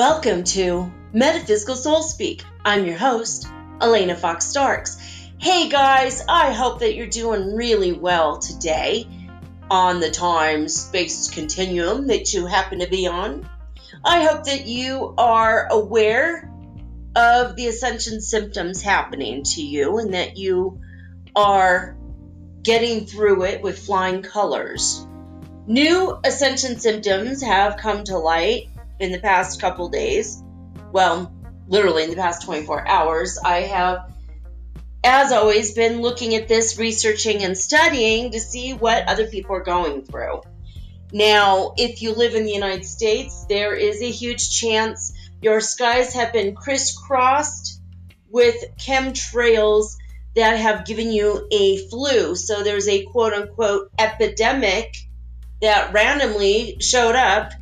Welcome to Metaphysical Soul Speak. I'm your host, Elena Fox Starks. Hey guys, I hope that you're doing really well today on the time space continuum that you happen to be on. I hope that you are aware of the ascension symptoms happening to you and that you are getting through it with flying colors. New ascension symptoms have come to light in the past couple days, well, literally in the past 24 hours, I have, as always, been looking at this, researching, and studying to see what other people are going through. Now, if you live in the United States, there is a huge chance your skies have been crisscrossed with chemtrails that have given you a flu. So there's a quote unquote epidemic that randomly showed up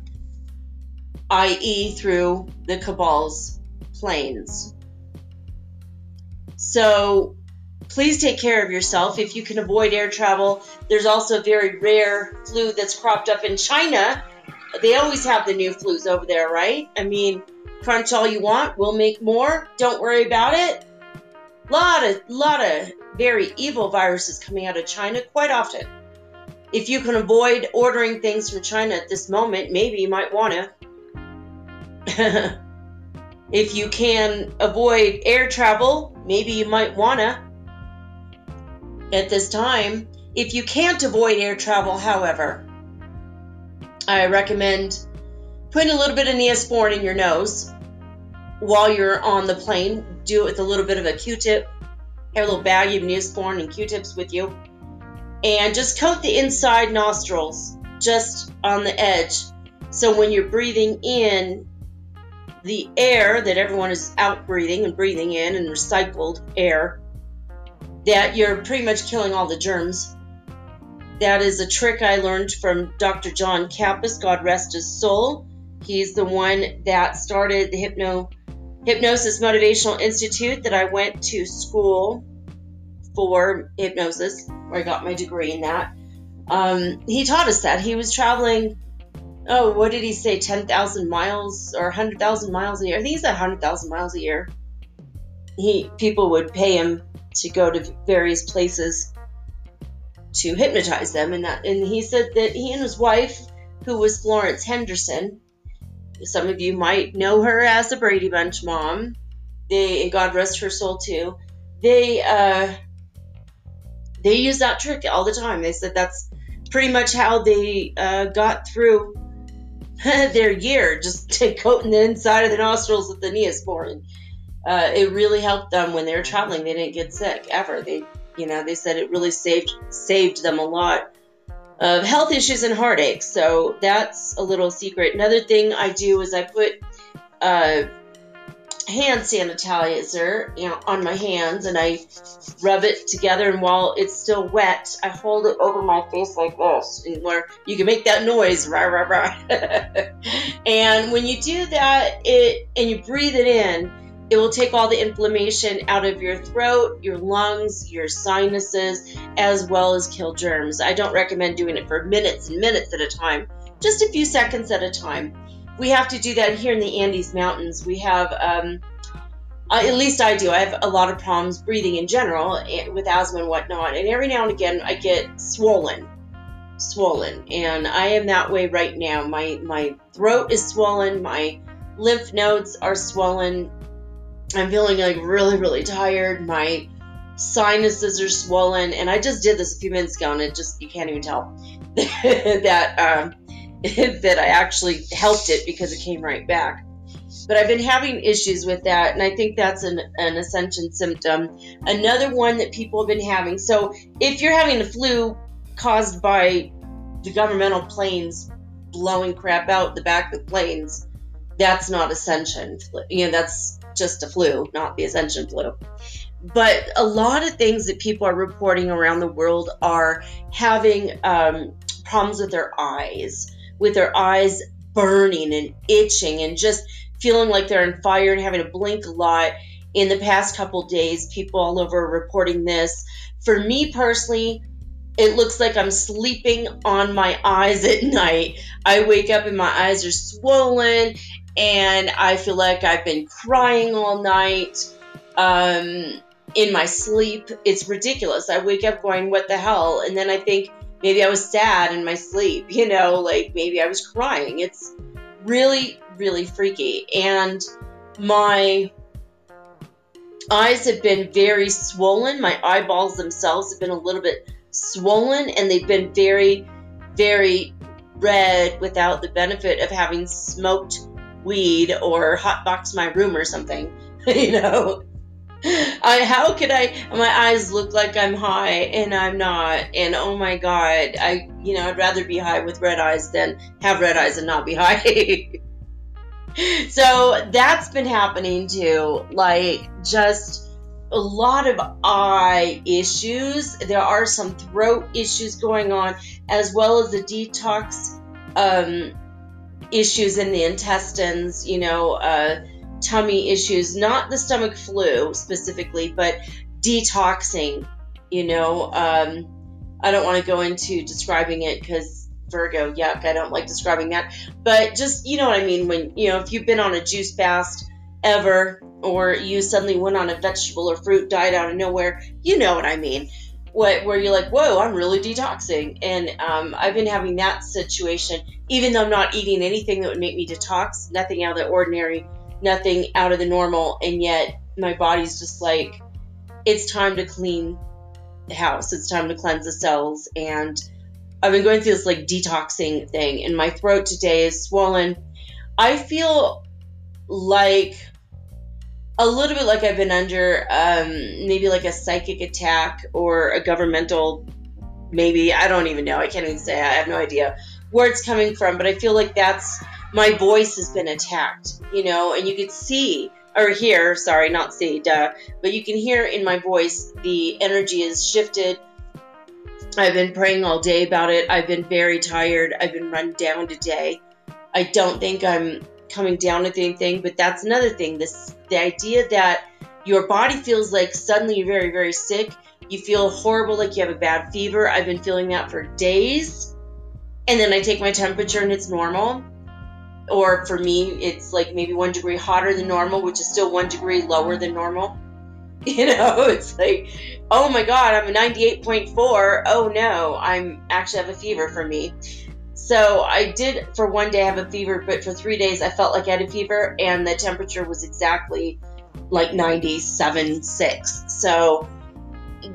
i.e., through the Cabal's planes. So please take care of yourself. If you can avoid air travel, there's also a very rare flu that's cropped up in China. They always have the new flus over there, right? I mean, crunch all you want, we'll make more. Don't worry about it. Lot of lot of very evil viruses coming out of China quite often. If you can avoid ordering things from China at this moment, maybe you might want to. if you can avoid air travel, maybe you might wanna at this time. If you can't avoid air travel, however, I recommend putting a little bit of Neosporin in your nose while you're on the plane. Do it with a little bit of a Q-tip. Have a little bag of Neosporin and Q-tips with you. And just coat the inside nostrils just on the edge. So when you're breathing in, the air that everyone is out breathing and breathing in and recycled air, that you're pretty much killing all the germs. That is a trick I learned from Dr. John Kappas, God rest his soul. He's the one that started the Hypno Hypnosis Motivational Institute that I went to school for hypnosis, where I got my degree in that. Um, he taught us that. He was traveling oh, what did he say? 10,000 miles or 100,000 miles a year? I think he said 100,000 miles a year. He people would pay him to go to various places to hypnotize them, and that, and he said that he and his wife, who was Florence Henderson, some of you might know her as the Brady Bunch mom. They and God rest her soul too. They uh, they use that trick all the time. They said that's pretty much how they uh, got through their year just to coating the inside of the nostrils with the Neosporin. Uh, it really helped them when they were traveling. They didn't get sick ever. They, you know, they said it really saved saved them a lot of health issues and heartaches. So that's a little secret. Another thing I do is I put uh, hand sanitizer you know, on my hands and I rub it together. And while it's still wet, I hold it over my face like this, and where you can make that noise, rah rah rah. and when you do that, it and you breathe it in, it will take all the inflammation out of your throat, your lungs, your sinuses, as well as kill germs. I don't recommend doing it for minutes and minutes at a time, just a few seconds at a time we have to do that here in the Andes Mountains. We have, um, at least I do. I have a lot of problems breathing in general eh, with asthma and whatnot, and every now and again I get swollen, swollen, and I am that way right now. My my throat is swollen, my lymph nodes are swollen. I'm feeling like really really tired. My sinuses are swollen, and I just did this a few minutes ago, and it just you can't even tell that um, that I actually helped it because it came right back. but I've been having issues with that, and I think that's an, an ascension symptom. Another one that people have been having. So if you're having the flu caused by the governmental planes blowing crap out the back of the planes, that's not ascension. You know, that's just a flu, not the ascension flu. But a lot of things that people are reporting around the world are having um, problems with their eyes, with their eyes burning and itching and just feeling like they're on fire and having to blink a lot. In the past couple days, people all over are reporting this. For me personally, it looks like I'm sleeping on my eyes at night. I wake up and my eyes are swollen, and I feel like I've been crying all night um, in my sleep. It's ridiculous. I wake up going, What the hell? And then I think maybe I was sad in my sleep, you know, like maybe I was crying. It's really, really freaky. And my eyes have been very swollen. My eyeballs themselves have been a little bit swollen and they've been very, very red without the benefit of having smoked weed or hotbox my room or something, you know. I how could I my eyes look like I'm high and I'm not? And oh my god I you know I'd rather be high with red eyes than have red eyes and not be high. So that's been happening too like just a lot of eye issues. There are some throat issues going on as well as the detox um, issues in the intestines you know uh, tummy issues, not the stomach flu specifically, but detoxing. You know, um, I don't want to go into describing it because Virgo, yuck, I don't like describing that. But just, you know what I mean? When, you know, if you've been on a juice fast ever, or you suddenly went on a vegetable or fruit diet out of nowhere, you know what I mean. What, where you're like, whoa, I'm really detoxing. And um, I've been having that situation, even though I'm not eating anything that would make me detox, nothing out of the ordinary nothing out of the normal, and yet my body's just like, it's time to clean the house. It's time to cleanse the cells. And I've been going through this like detoxing thing, and my throat today is swollen. I feel like a little bit like I've been under um, maybe like a psychic attack or a governmental, maybe. I don't even know. I can't even say. I have no idea where it's coming from, but I feel like that's my voice has been attacked, you know, and you could see or hear, sorry, not see, duh, but you can hear in my voice the energy is shifted. I've been praying all day about it. I've been very tired. I've been run down today. I don't think I'm coming down with anything, but that's another thing. This the idea that your body feels like suddenly you're very, very sick. You feel horrible, like you have a bad fever. I've been feeling that for days. And then I take my temperature and it's normal or for me, it's like maybe one degree hotter than normal, which is still one degree lower than normal. You know, it's like, oh my God, I'm a 98.4. Oh no, I'm actually have a fever for me. So I did for one day have a fever, but for three days I felt like I had a fever, and the temperature was exactly like 97.6. So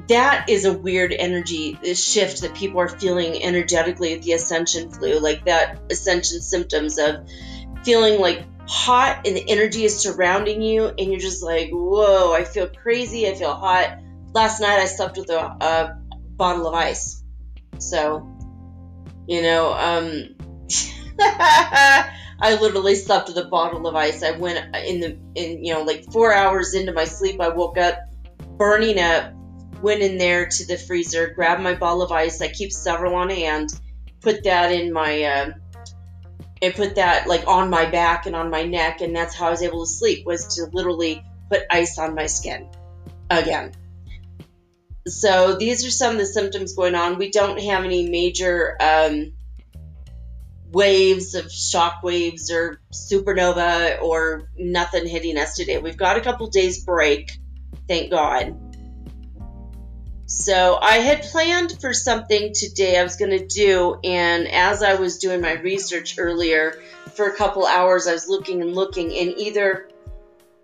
that is a weird energy shift that people are feeling energetically with the ascension flu, like that ascension symptoms of feeling like hot and the energy is surrounding you, and you're just like, whoa, I feel crazy, I feel hot. Last night I slept with a, a bottle of ice. So, you know, um, I literally slept with a bottle of ice. I went in the, in, you know, like four hours into my sleep, I woke up burning up went in there to the freezer, grabbed my ball of ice. I keep several on hand. Put that in my, uh, and put that like on my back and on my neck, and that's how I was able to sleep. Was to literally put ice on my skin again. So these are some of the symptoms going on. We don't have any major um, waves of shock waves or supernova or nothing hitting us today. We've got a couple days break, thank God. So I had planned for something today I was going to do, and as I was doing my research earlier for a couple hours, I was looking and looking, and either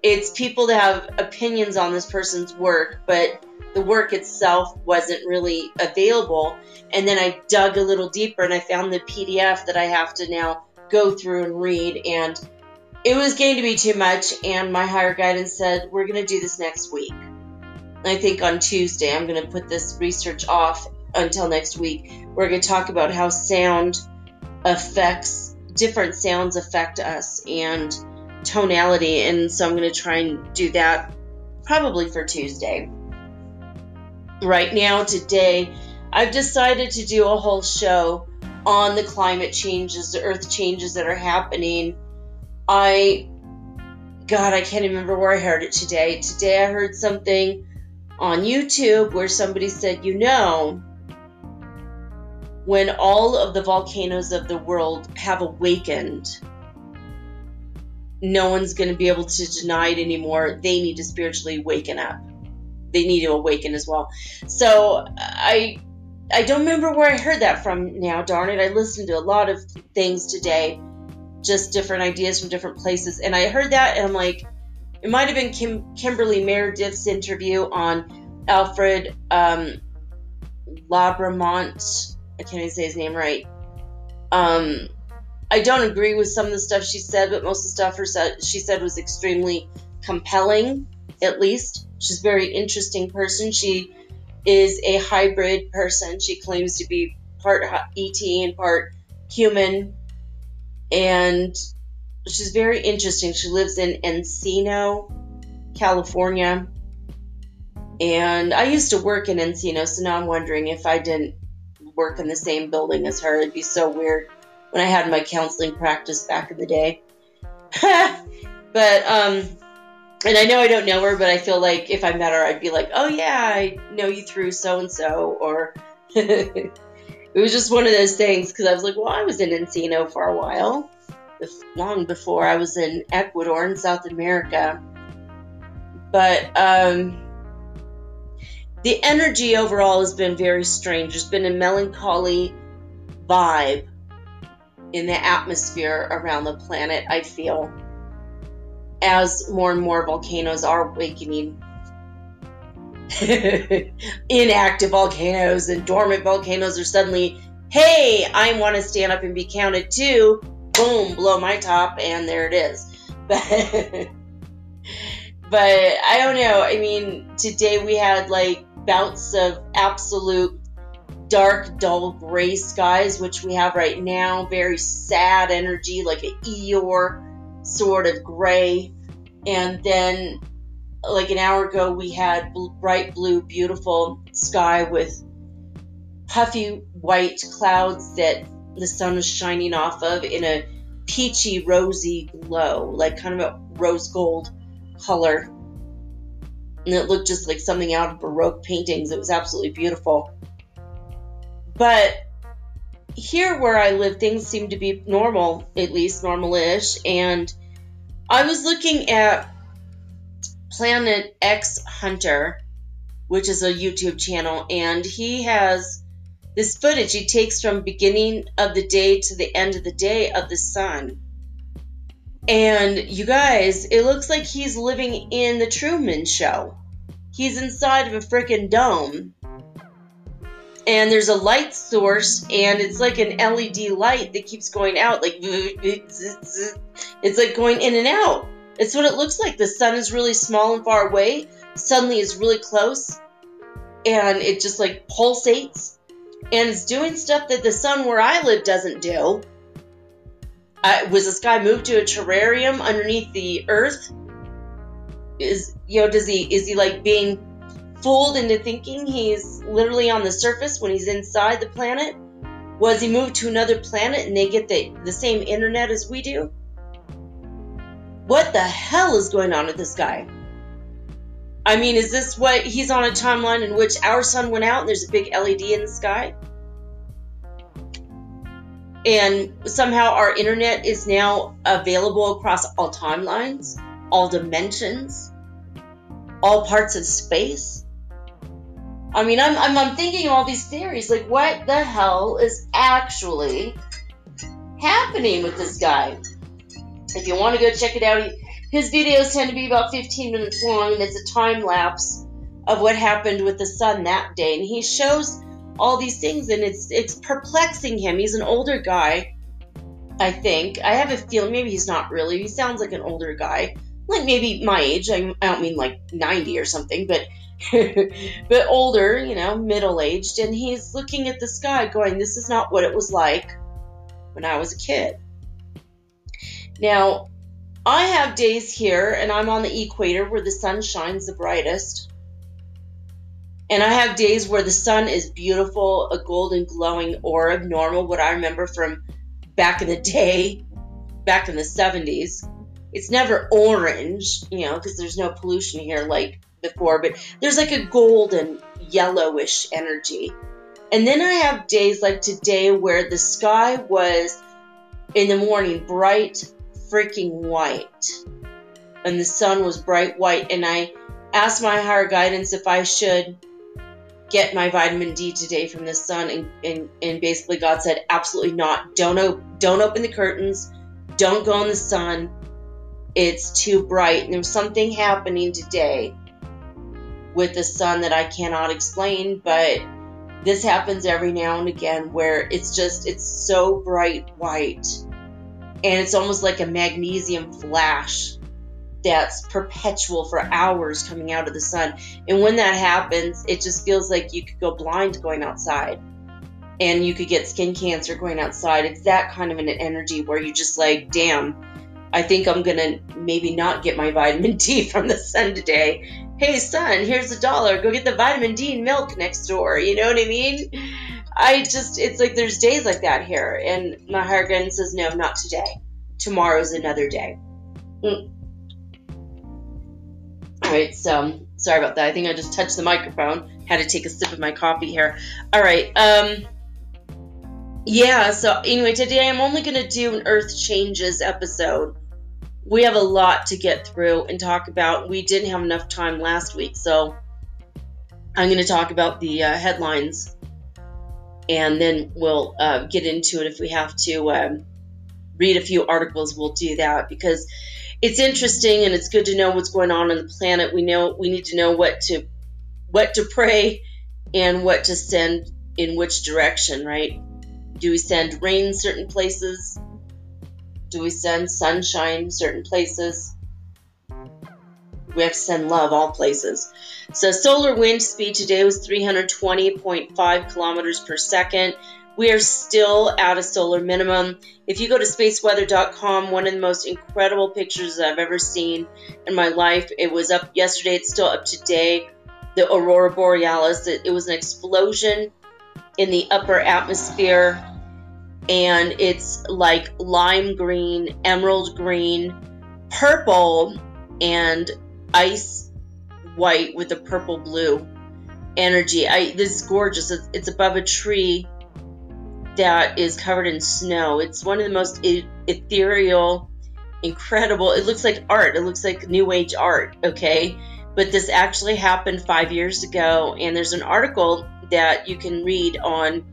it's people that have opinions on this person's work, but the work itself wasn't really available. And then I dug a little deeper and I found the PDF that I have to now go through and read. And it was going to be too much, and my higher guidance said, We're going to do this next week. I think on Tuesday, I'm going to put this research off until next week. We're going to talk about how sound affects, different sounds affect us, and tonality. And so I'm going to try and do that probably for Tuesday. Right now, today, I've decided to do a whole show on the climate changes, the earth changes that are happening. I, God, I can't remember where I heard it today. Today I heard something on YouTube where somebody said, you know, when all of the volcanoes of the world have awakened, no one's going to be able to deny it anymore. They need to spiritually waken up. They need to awaken as well. So I I don't remember where I heard that from now, darn it. I listened to a lot of things today, just different ideas from different places. And I heard that and I'm like, it might have been Kim, Kimberly Meredith's interview on Alfred um, Labramont. I can't even say his name right. Um, I don't agree with some of the stuff she said, but most of the stuff her she said was extremely compelling, at least. She's a very interesting person. She is a hybrid person. She claims to be part ET and part human. And she's very interesting. She lives in Encino, California. And I used to work in Encino, so now I'm wondering if I didn't work in the same building as her. It'd be so weird when I had my counseling practice back in the day. but um and I know I don't know her, but I feel like if I met her, I'd be like, oh yeah, I know you through so and so. Or it was just one of those things because I was like, well, I was in Encino for a while, long before I was in Ecuador in South America. But um, the energy overall has been very strange. There's been a melancholy vibe in the atmosphere around the planet, I feel as more and more volcanoes are awakening. Inactive volcanoes and dormant volcanoes are suddenly, hey, I want to stand up and be counted too. Boom, blow my top, and there it is. But, but I don't know. I mean, today we had like bouts of absolute dark, dull gray skies, which we have right now. Very sad energy, like an Eeyore sort of gray. And then, like an hour ago, we had bright blue, beautiful sky with puffy white clouds that the sun was shining off of in a peachy, rosy glow, like kind of a rose gold color. And it looked just like something out of Baroque paintings. It was absolutely beautiful. But here where I live, things seem to be normal, at least normal-ish, and I was looking at Planet X Hunter, which is a YouTube channel, and he has this footage he takes from beginning of the day to the end of the day of the sun. And you guys, it looks like he's living in the Truman Show. He's inside of a freaking dome and there's a light source and it's like an LED light that keeps going out like it's like going in and out. It's what it looks like. The sun is really small and far away, suddenly is really close and it just like pulsates and it's doing stuff that the sun where I live doesn't do. Uh, was this guy moved to a terrarium underneath the earth? Is you know does he is he like being fooled into thinking he's literally on the surface when he's inside the planet? Was he moved to another planet and they get the, the same internet as we do? What the hell is going on with this guy? I mean, is this what he's on a timeline in which our sun went out and there's a big LED in the sky? And somehow our internet is now available across all timelines, all dimensions, all parts of space? I mean, I'm, I'm, I'm thinking all these theories. Like, what the hell is actually happening with this guy? If you want to go check it out, his videos tend to be about 15 minutes long, and it's a time lapse of what happened with the sun that day. And he shows all these things, and it's it's perplexing him. He's an older guy, I think. I have a feeling maybe he's not really. He sounds like an older guy, like maybe my age. I, I don't mean like 90 or something, but but older, you know, middle aged, and he's looking at the sky, going, "This is not what it was like when I was a kid." Now, I have days here, and I'm on the equator where the sun shines the brightest. And I have days where the sun is beautiful, a golden glowing orb, normal, what I remember from back in the day, back in the 70s. It's never orange, you know, because there's no pollution here like before, but there's like a golden yellowish energy. And then I have days like today where the sky was in the morning bright freaking white. And the sun was bright white. And I asked my higher guidance if I should get my vitamin D today from the sun. And, and, and basically, God said, absolutely not. Don't, op- don't open the curtains. Don't go in the sun. It's too bright. And there's something happening today with the sun that I cannot explain, but this happens every now and again where it's just, it's so bright white and it's almost like a magnesium flash that's perpetual for hours coming out of the sun. And when that happens, it just feels like you could go blind going outside and you could get skin cancer going outside. It's that kind of an energy where you just like, damn, I think I'm gonna maybe not get my vitamin D from the sun today. Hey, son, here's a dollar. Go get the vitamin D and milk next door. You know what I mean? I just, it's like there's days like that here. And my higher guidance says, no, not today. Tomorrow's another day. Mm. All right, so sorry about that. I think I just touched the microphone. Had to take a sip of my coffee here. All right. Um, yeah, so anyway, today I'm only going to do an Earth Changes episode. We have a lot to get through and talk about. We didn't have enough time last week, so I'm going to talk about the uh, headlines and then we'll uh, get into it if we have to um, read a few articles. We'll do that because it's interesting and it's good to know what's going on on the planet. We know we need to know what to what to pray and what to send in which direction, right? Do we send rain certain places? Do we send sunshine certain places? We have to send love all places. So solar wind speed today was 320.5 kilometers per second. We are still at a solar minimum. If you go to spaceweather.com, one of the most incredible pictures I've ever seen in my life. It was up yesterday. It's still up today. The aurora borealis. It, it was an explosion in the upper atmosphere, and it's like lime green, emerald green, purple, and ice white with a purple blue energy. I this is gorgeous. It's, it's above a tree that is covered in snow. It's one of the most ethereal, incredible. It looks like art. It looks like new age art, okay? But this actually happened 5 years ago and there's an article that you can read on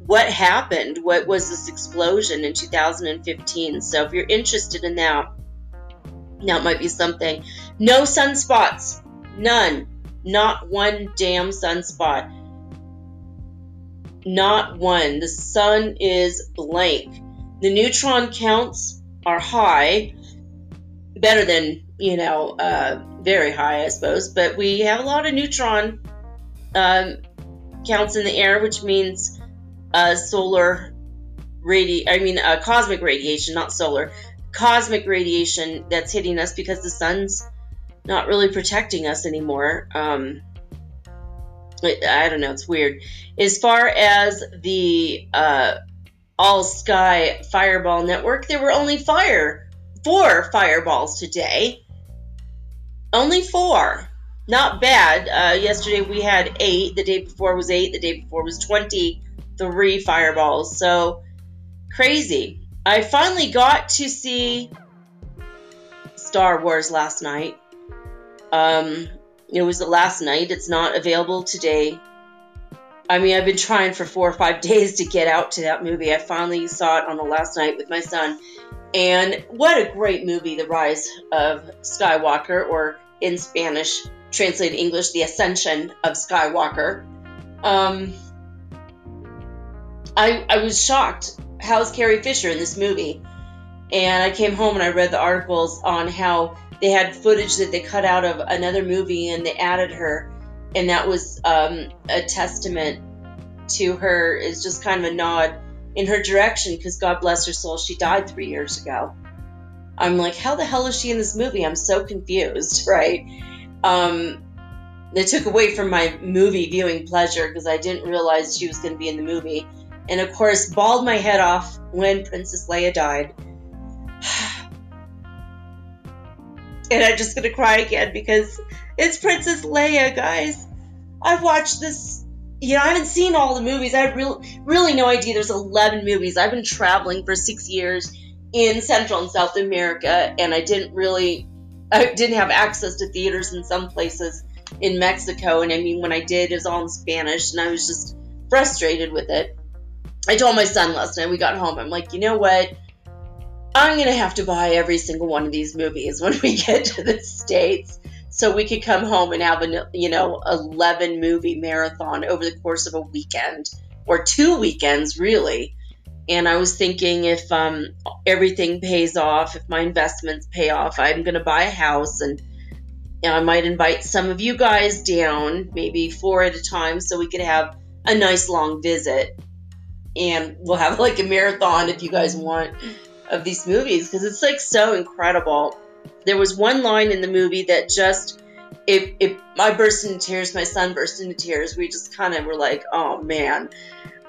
what happened, what was this explosion in 2015. So if you're interested in that, that might be something. No sunspots. None. Not one damn sunspot. Not one. The sun is blank. The neutron counts are high. Better than, you know, uh, very high, I suppose. But we have a lot of neutron um, counts in the air, which means uh, solar radi I mean, uh, cosmic radiation, not solar cosmic radiation that's hitting us because the sun's not really protecting us anymore. Um, I don't know, it's weird. As far as the uh, all sky fireball network, there were only fire four fireballs today. Only four. Not bad. Uh, yesterday we had eight. The day before was eight. The day before was 23 fireballs. So crazy. I finally got to see Star Wars last night. Um, it was the last night. It's not available today. I mean, I've been trying for four or five days to get out to that movie. I finally saw it on the last night with my son. And what a great movie, The Rise of Skywalker, or in Spanish, translated English, The Ascension of Skywalker. Um, I, I was shocked how's Carrie Fisher in this movie? And I came home and I read the articles on how they had footage that they cut out of another movie and they added her, and that was um, a testament to her. Is just kind of a nod in her direction because God bless her soul, she died three years ago. I'm like, how the hell is she in this movie? I'm so confused, right? Um, it took away from my movie viewing pleasure because I didn't realize she was going to be in the movie. And of course, bawled my head off when Princess Leia died. and I'm just to cry again because it's Princess Leia, guys. I've watched this. You know, I haven't seen all the movies. I have really, really no idea. There's 11 movies. I've been traveling for six years in Central and South America, and I didn't really, I didn't have access to theaters in some places in Mexico. And I mean, when I did, it was all in Spanish, and I was just frustrated with it. I told my son last night we got home, I'm like, you know what? I'm going to have to buy every single one of these movies when we get to the States so we could come home and have a, you know, 11 movie marathon over the course of a weekend or two weekends, really. And I was thinking if um, everything pays off, if my investments pay off, I'm going to buy a house and and I might invite some of you guys down, maybe four at a time, so we could have a nice long visit. And we'll have like a marathon if you guys want of these movies because it's like so incredible. There was one line in the movie that just, if, if I burst into tears, my son burst into tears. We just kind of were like, oh man.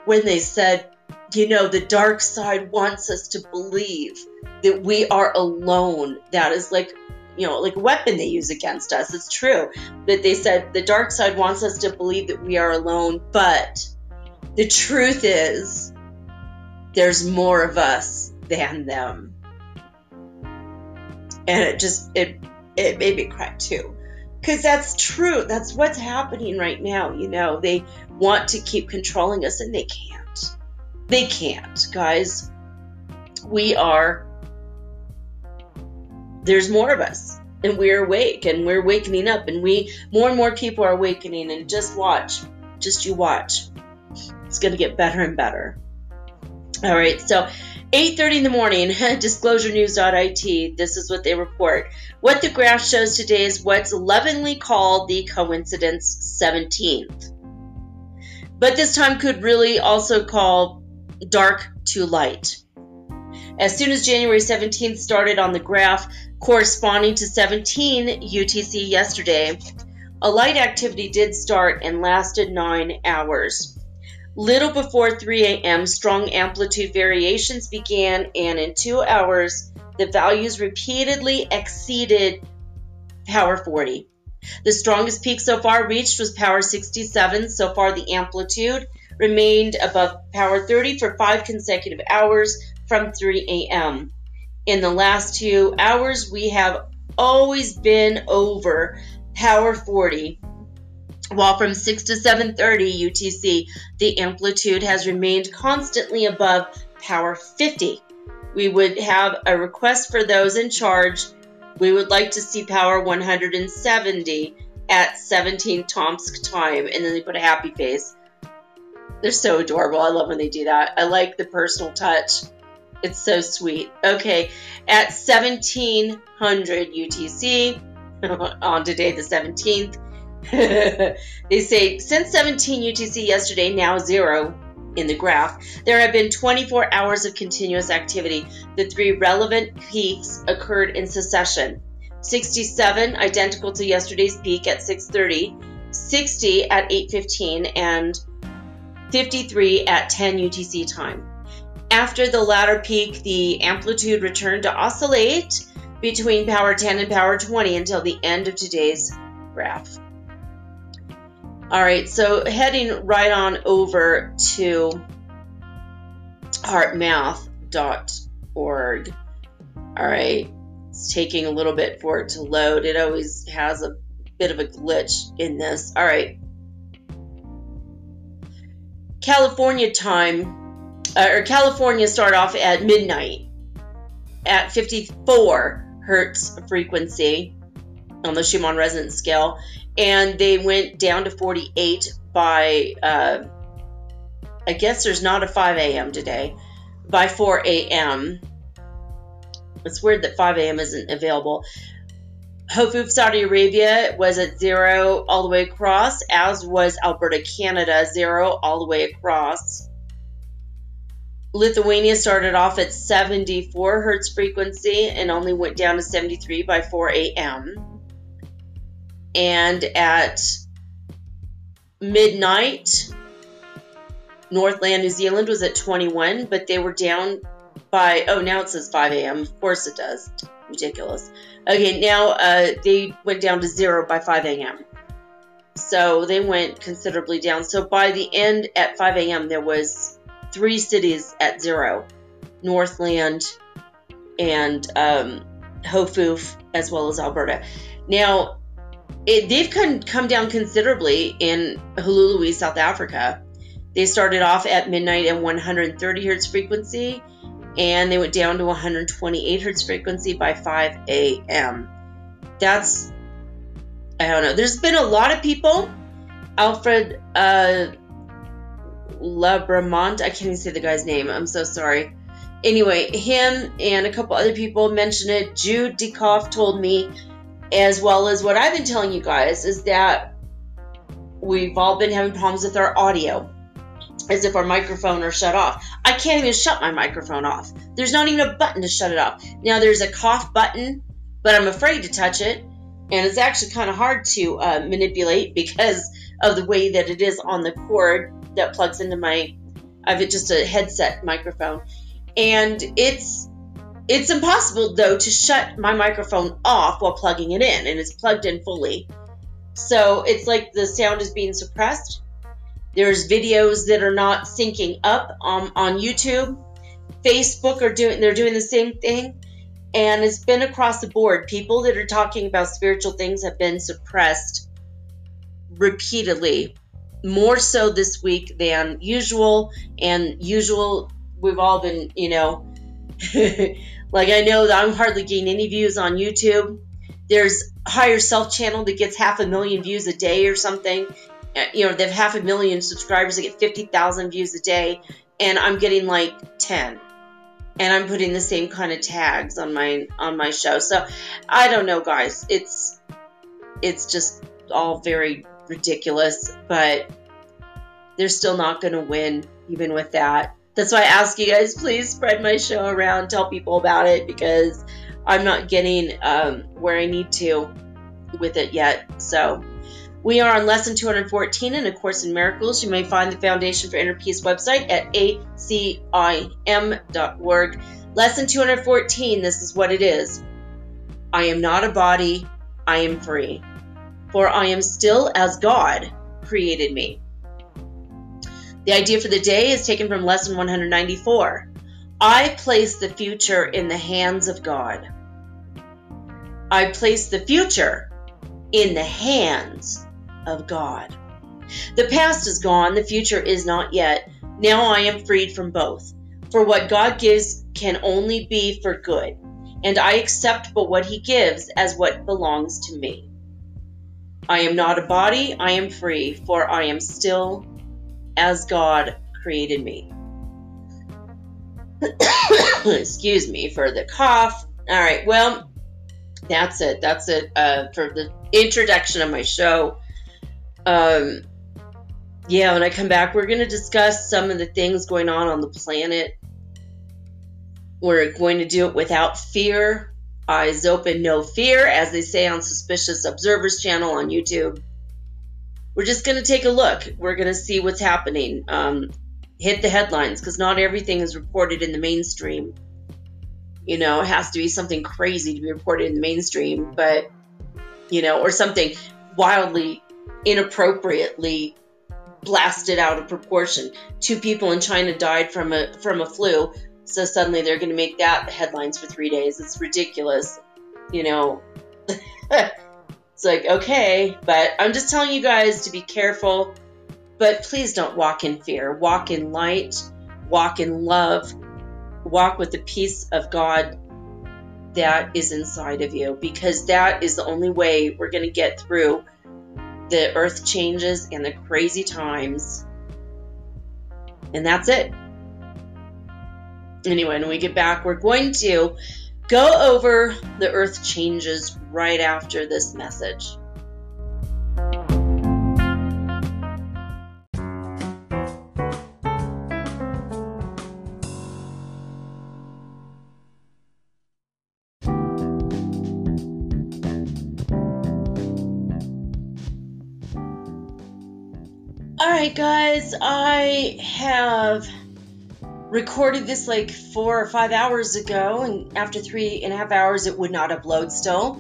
When they said, you know, the dark side wants us to believe that we are alone. That is like you know, like a weapon they use against us. It's true that they said the dark side wants us to believe that we are alone, but the truth is there's more of us than them. And it just it it made me cry too. Cause that's true. That's what's happening right now. You know, they want to keep controlling us and they can't. They can't, guys. We are there's more of us and we're awake and we're wakening up and we more and more people are awakening and just watch just you watch it's going to get better and better all right so 8.30 in the morning disclosurenews.it this is what they report. What the graph shows today is what's lovingly called the coincidence 17th but this time could really also call dark to light. As soon as January 17th started on the graph, corresponding to 17 UTC yesterday, a light activity did start and lasted nine hours. Little before 3 a.m., strong amplitude variations began, and in two hours, the values repeatedly exceeded power 40. The strongest peak so far reached was power 67. So far, the amplitude remained above power 30 for five consecutive hours, from 3 a.m. In the last two hours, we have always been over power 40 while from 6 to 7:30 UTC the amplitude has remained constantly above power 50 we would have a request for those in charge. We would like to see power 170 at 17 Tomsk time and then they put a happy face. They're so adorable. I love when they do that. I like the personal touch. It's so sweet. Okay, at 1700 UTC, on today the 17th, they say since 17 UTC yesterday, now zero in the graph, there have been 24 hours of continuous activity. The three relevant peaks occurred in succession. 67 identical to yesterday's peak at 6:30, 60 at 8:15 and 53 at 10 UTC time. After the latter peak, the amplitude returned to oscillate between power 10 and power 20 until the end of today's graph. All right, so heading right on over to heartmath.org. All right, it's taking a little bit for it to load. It always has a bit of a glitch in this. All right. California time uh, or California start off at midnight at 54 hertz frequency on the Schumann resonance scale, and they went down to 48 by, uh, I guess there's not a 5 a.m. today. by 4 a.m. It's weird that 5 a.m. isn't available. Hofuf, Saudi Arabia was at zero all the way across, as was Alberta, Canada, zero all the way across. Lithuania started off at 74 hertz frequency and only went down to 73 by 4 a.m. And at midnight, Northland, New Zealand was at 21, but they were down by, oh, now it says 5 a.m. Of course it does. Ridiculous. Okay, now uh, they went down to zero by 5 a.m. So they went considerably down. So by the end at 5 a.m., there was three cities at zero. Northland and um, Hofuf, as well as Alberta. Now, it, they've come, down considerably in Hluhluwe, South Africa. They started off at midnight at 130 hertz frequency and they went down to 128 hertz frequency by 5 a.m. That's, I don't know. There's been a lot of people. Alfred uh, Labramont, I can't even say the guy's name. I'm so sorry. Anyway, him and a couple other people mentioned it. Jude Dekoff told me, as well as what I've been telling you guys, is that we've all been having problems with our audio as if our microphone are shut off. I can't even shut my microphone off. There's not even a button to shut it off. Now there's a cough button, but I'm afraid to touch it, and it's actually kind of hard to uh, manipulate because of the way that it is on the cord that plugs into my. I have just a headset microphone, and it's it's impossible though to shut my microphone off while plugging it in, and it's plugged in fully. So it's like the sound is being suppressed there's videos that are not syncing up um, on YouTube. Facebook are doing they're doing the same thing. And it's been across the board. People that are talking about spiritual things have been suppressed repeatedly, more so this week than usual. And usual, we've all been, you know, like I know that I'm hardly getting any views on YouTube. There's higher self channel that gets half a million views a day or something, uh, you know, they have half a million subscribers. They get 50,000 views a day, and I'm getting like 10. And I'm putting the same kind of tags on my on my show. So I don't know, guys. It's it's just all very ridiculous, but they're still not going to win even with that. That's why I ask you guys, please spread my show around, tell people about it because I'm not getting um, where I need to with it yet. So we are on lesson 214 in A Course in Miracles. You may find the Foundation for Inner Peace website at acim.org. Lesson 214, this is what it is I am not a body, I am free, for I am still as God created me. The idea for the day is taken from lesson 194. I place the future in the hands of God. I place the future in the hands of God. The past is gone, the future is not yet. Now I am freed from both. For what God gives can only be for good, and I accept but what He gives as what belongs to me. I am not a body, I am free, for I am still as God created me. Excuse me for the cough. All right, well, that's it. That's it uh, for the introduction of my show. Um, yeah, when I come back, we're going to discuss some of the things going on on the planet. We're going to do it without fear. Eyes open, no fear, as they say on Suspicious Observers channel on YouTube. We're just going to take a look. We're going to see what's happening. Um, hit the headlines because not everything is reported in the mainstream. You know, it has to be something crazy to be reported in the mainstream, but, you know, or something wildly inappropriately blasted out of proportion. Two people in China died from a from a flu, so suddenly they're going to make that the headlines for three days. It's ridiculous, you know. it's like okay, but I'm just telling you guys to be careful. But please don't walk in fear. Walk in light. Walk in love. Walk with the peace of God that is inside of you, because that is the only way we're going to get through the earth changes and the crazy times. And that's it. Anyway, when we get back, we're going to go over the earth changes right after this message. All right, guys, I have recorded this like four or five hours ago, and after three and a half hours, it would not upload still.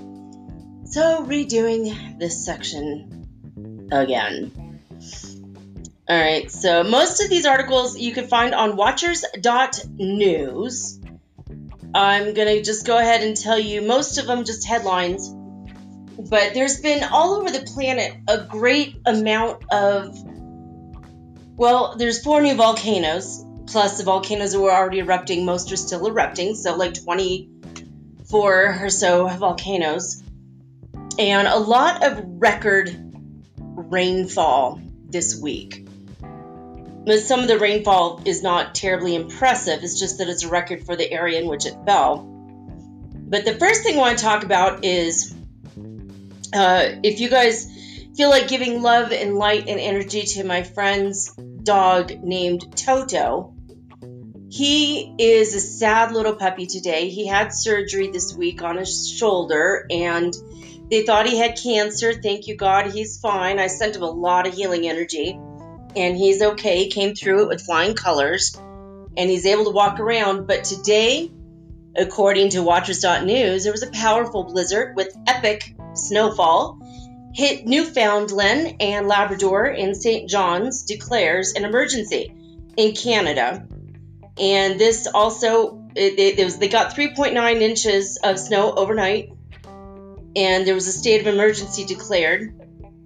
So, redoing this section again. All right, so most of these articles you can find on watchers.news. I'm going to just go ahead and tell you most of them just headlines. But there's been all over the planet a great amount of, well, there's four new volcanoes Plus, the volcanoes that were already erupting, most are still erupting, so like 24 or so volcanoes. And a lot of record rainfall this week. But some of the rainfall is not terribly impressive, it's just that it's a record for the area in which it fell. But the first thing I want to talk about is uh, if you guys feel like giving love and light and energy to my friend's dog named Toto, he is a sad little puppy today. He had surgery this week on his shoulder and they thought he had cancer. Thank you, God, he's fine. I sent him a lot of healing energy and he's okay. He came through it with flying colors and he's able to walk around. But today, according to Watchers.news, there was a powerful blizzard with epic snowfall hit Newfoundland and Labrador, and St. John's declares an emergency in Canada and this also it, it, was they got 3.9 inches of snow overnight. And there was a state of emergency declared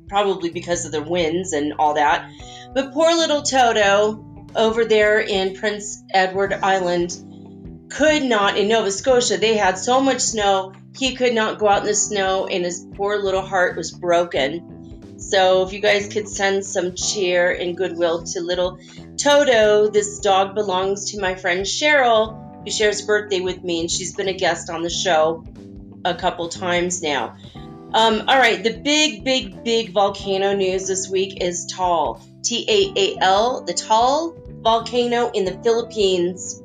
probably because of the winds and all that. But poor little toto over there in prince edward island could not in nova scotia they had so much snow he could not go out in the snow and his poor little heart was broken. So if you guys could send some cheer and goodwill to little Toto, this dog belongs to my friend Cheryl, who shares birthday with me, and she's been a guest on the show a couple times now. Um, all right, the big, big, big volcano news this week is Taal, T A A L, the Taal volcano in the Philippines.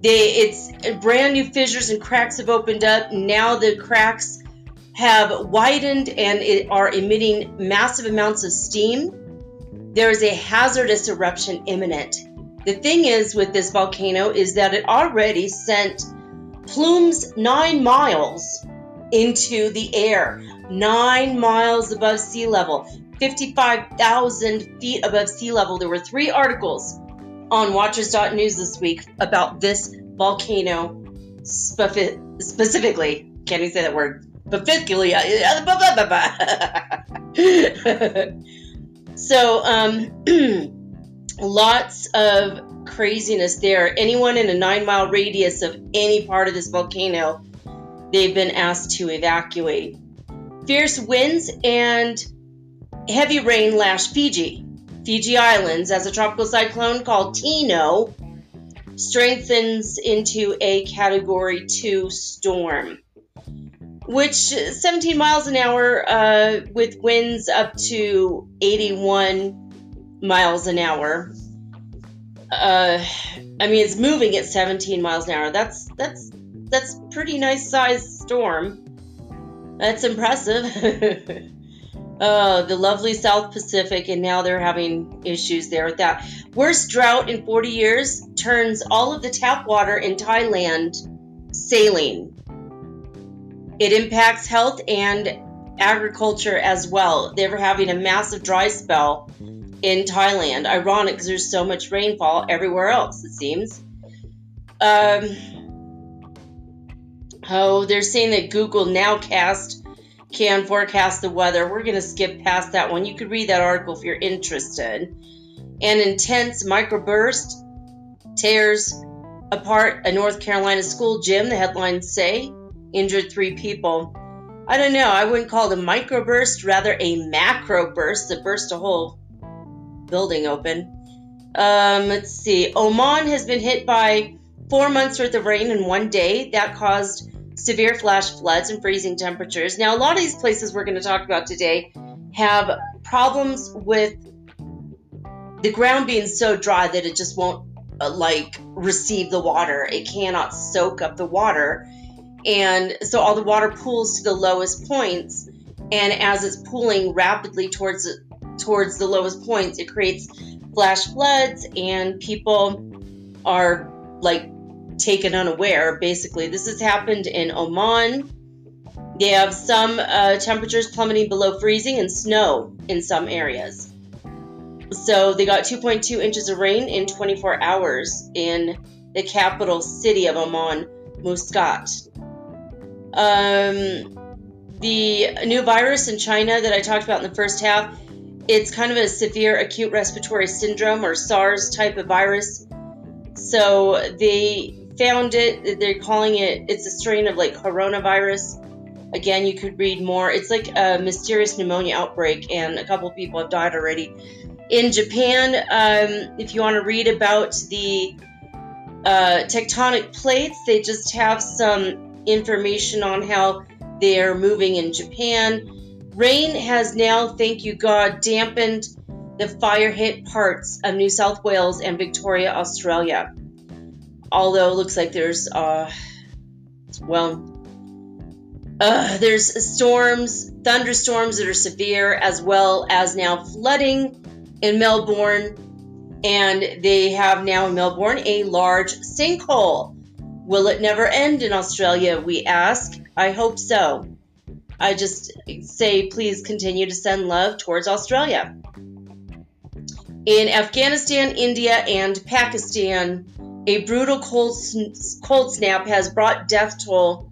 They, it's brand new fissures and cracks have opened up. Now the cracks have widened and are emitting massive amounts of steam. There is a hazardous eruption imminent. The thing is with this volcano is that it already sent plumes nine miles into the air, nine miles above sea level, 55,000 feet above sea level. There were three articles on Watchers.news this week about this volcano specifically. Can't even say that word particularly. so, um, lots of craziness there. Anyone in a nine mile radius of any part of this volcano, they've been asked to evacuate. Fierce winds and heavy rain lash Fiji. Fiji Islands as a tropical cyclone called Tino strengthens into a category 2 storm which 17 miles an hour uh, with winds up to 81 miles an hour. Uh, I mean, it's moving at 17 miles an hour. That's that's that's pretty nice sized storm. That's impressive. uh, the lovely South Pacific, and now they're having issues there with that. Worst drought in 40 years turns all of the tap water in Thailand saline. It impacts health and agriculture as well. They were having a massive dry spell in Thailand. Ironic because there's so much rainfall everywhere else, it seems. Um, oh, they're saying that Google Nowcast can forecast the weather. We're going to skip past that one. You could read that article if you're interested. An intense microburst tears apart a North Carolina school gym, the headlines say injured three people. I don't know, I wouldn't call it a microburst, rather a macro burst that burst a whole building open. Um, let's see. Oman has been hit by four months worth of rain in one day. That caused severe flash floods and freezing temperatures. Now, a lot of these places we're going to talk about today have problems with the ground being so dry that it just won't uh, like receive the water. It cannot soak up the water. And so all the water pools to the lowest points and as it's pooling rapidly towards towards the lowest points, it creates flash floods and people are like taken unaware. Basically, this has happened in Oman. They have some uh, temperatures plummeting below freezing and snow in some areas. So they got 2.2 inches of rain in 24 hours in the capital city of Oman, Muscat. Um, the new virus in China that I talked about in the first half, it's kind of a severe acute respiratory syndrome or SARS type of virus. So they found it, they're calling it, it's a strain of like coronavirus. Again, you could read more. It's like a mysterious pneumonia outbreak, and a couple people have died already. In Japan, um, if you want to read about the uh, tectonic plates, they just have some information on how they're moving in Japan. Rain has now, thank you God, dampened the fire hit parts of New South Wales and Victoria, Australia. Although it looks like there's, uh, well, uh, there's storms, thunderstorms that are severe, as well as now flooding in Melbourne. And they have now in Melbourne a large sinkhole. Will it never end in Australia? We ask. I hope so. I just say please continue to send love towards Australia. In Afghanistan, India, and Pakistan, a brutal cold, cold snap has brought death toll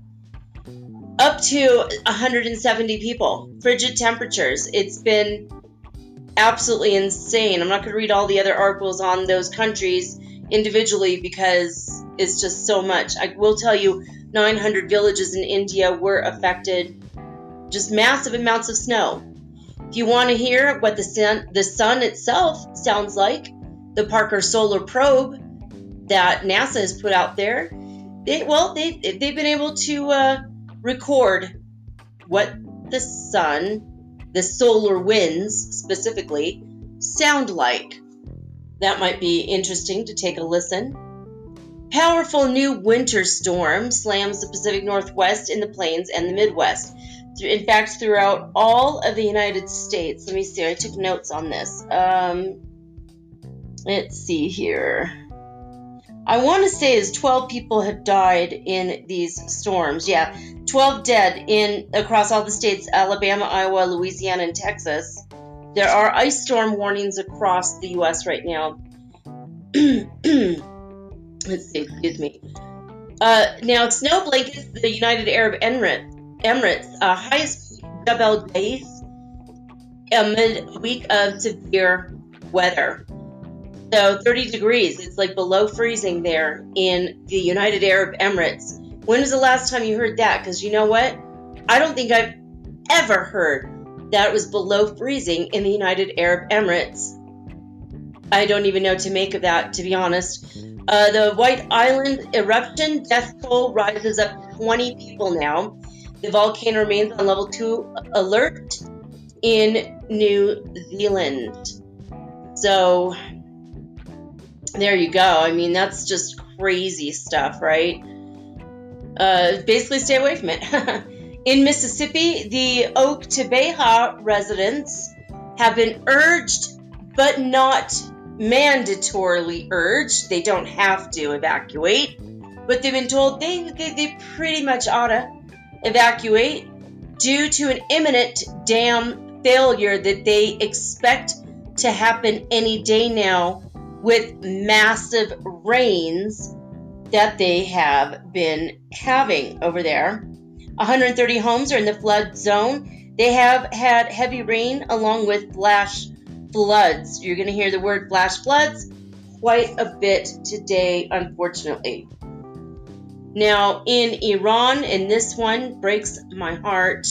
up to 170 people. Frigid temperatures. It's been absolutely insane. I'm not going to read all the other articles on those countries individually because it's just so much. I will tell you 900 villages in India were affected. Just massive amounts of snow. If you want to hear what the sun, the sun itself sounds like, the Parker Solar Probe that NASA has put out there, they, well, they, they've been able to uh, record what the sun, the solar winds specifically, sound like. That might be interesting to take a listen. Powerful new winter storm slams the Pacific Northwest in the plains and the Midwest. In fact, throughout all of the United States. Let me see, I took notes on this. Um, let's see here. I want to say is 12 people have died in these storms. Yeah, 12 dead in across all the states: Alabama, Iowa, Louisiana, and Texas. There are ice storm warnings across the U.S. right now. let's see, excuse me. Uh, now, snow blankets the United Arab Emirates, Emirates uh, highest Jebel Jais amid a week of severe weather. So 30 degrees, it's like below freezing there in the United Arab Emirates. When was the last time you heard that? Because you know what? I don't think I've ever heard that was below freezing in the United Arab Emirates. I don't even know to make of that, to be honest. Uh, the White Island eruption death toll rises up to 20 people now. The volcano remains on level 2 alert in New Zealand. So, there you go. I mean, that's just crazy stuff, right? Uh, basically, stay away from it. in Mississippi, the Oktibbeha residents have been urged but not mandatorily urged. They don't have to evacuate, but they've been told they, they, they pretty much ought to evacuate due to an imminent dam failure that they expect to happen any day now with massive rains that they have been having over there. 130 homes are in the flood zone. They have had heavy rain along with flash floods. You're going to hear the word flash floods quite a bit today, unfortunately. Now, in Iran, and this one breaks my heart.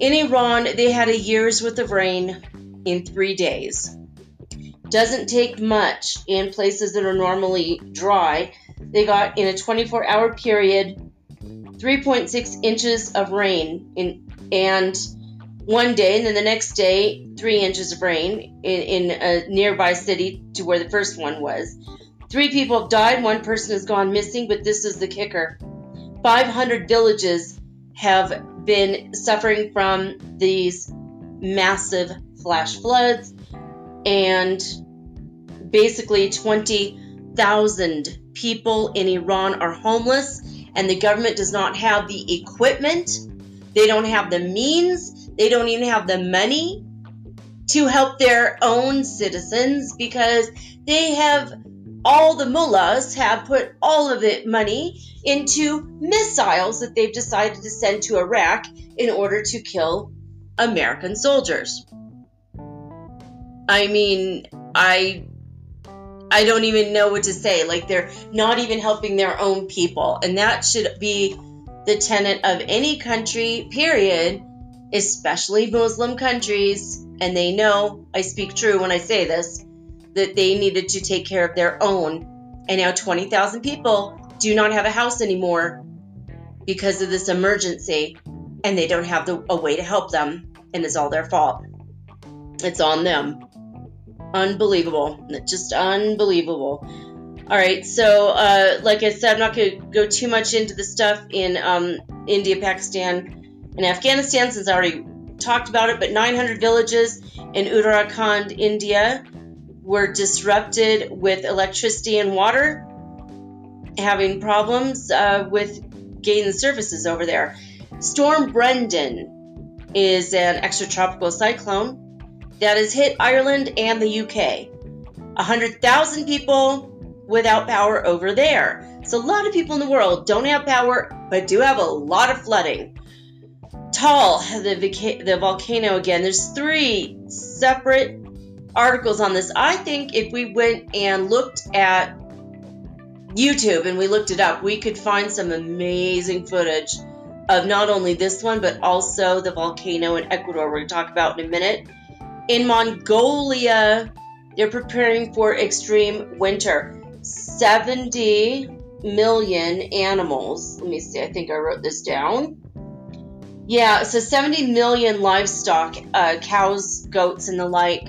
In Iran, they had a year's worth of rain in three days. Doesn't take much in places that are normally dry. They got in a 24 hour period 3.6 inches of rain in and one day and then the next day three inches of rain in, in a nearby city to where the first one was. Three people have died one person has gone missing but this is the kicker. 500 villages have been suffering from these massive flash floods and basically 20,000 people in Iran are homeless and the government does not have the equipment, they don't have the means, they don't even have the money to help their own citizens because they have all the mullahs have put all of the money into missiles that they've decided to send to Iraq in order to kill American soldiers. I mean, I I don't even know what to say. Like they're not even helping their own people. And that should be the tenet of any country, period, especially Muslim countries. And they know I speak true when I say this that they needed to take care of their own. And now 20,000 people do not have a house anymore because of this emergency. And they don't have the, a way to help them. And it's all their fault. It's on them unbelievable. Just unbelievable. All right, so uh, like I said, I'm not going to go too much into the stuff in um, India, Pakistan, and Afghanistan since I already talked about it. But 900 villages in Uttarakhand, India, were disrupted with electricity and water, having problems uh, with getting services over there. Storm Brendan is an extratropical cyclone that has hit Ireland and the UK. 100,000 people without power over there. So, a lot of people in the world don't have power, but do have a lot of flooding. Taal, the, the volcano again, there's three separate articles on this. I think if we went and looked at YouTube and we looked it up, we could find some amazing footage of not only this one, but also the volcano in Ecuador, we're going to talk about in a minute. In Mongolia, they're preparing for extreme winter. 70 million animals. Let me see, I think I wrote this down. Yeah, so 70 million livestock, uh, cows, goats, and the like,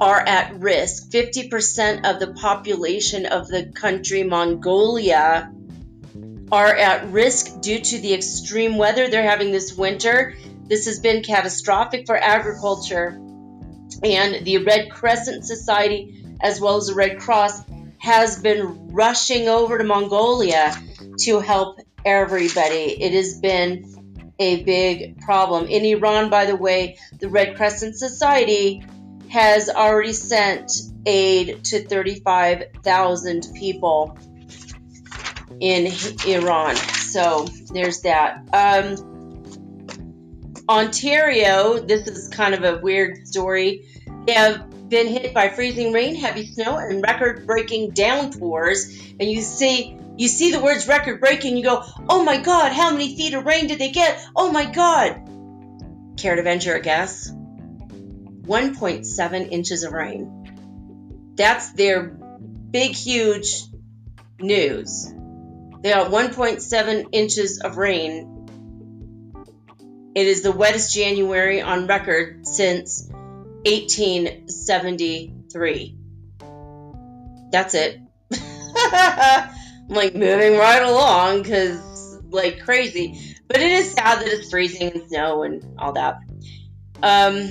are at risk. 50% of the population of the country, Mongolia, are at risk due to the extreme weather they're having this winter. This has been catastrophic for agriculture and the Red Crescent Society, as well as the Red Cross, has been rushing over to Mongolia to help everybody. It has been a big problem. In Iran, by the way, the Red Crescent Society has already sent aid to 35,000 people in Iran. So there's that. Um, Ontario, this is kind of a weird story. Have been hit by freezing rain, heavy snow, and record-breaking downpours. And you see, you see the words record-breaking, you go, "Oh my God! How many feet of rain did they get? Oh my God!" Care to venture a guess? 1.7 inches of rain. That's their big, huge news. They got 1.7 inches of rain it is the wettest January on record since 1873. That's it. I'm like moving right along because, like, crazy. But it is sad that it's freezing and snow and all that. Um,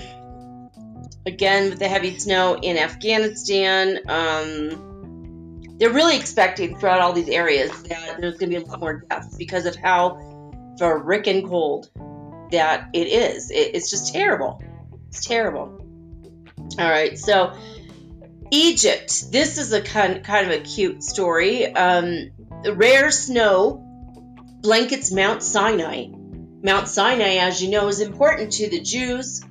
again, with the heavy snow in Afghanistan, um, they're really expecting throughout all these areas that there's going to be a lot more deaths because of how frickin' cold that it is. It, it's just terrible. It's terrible. All right, so Egypt. This is a kind kind of a cute story. Um, rare snow blankets Mount Sinai. Mount Sinai, as you know, is important to the Jews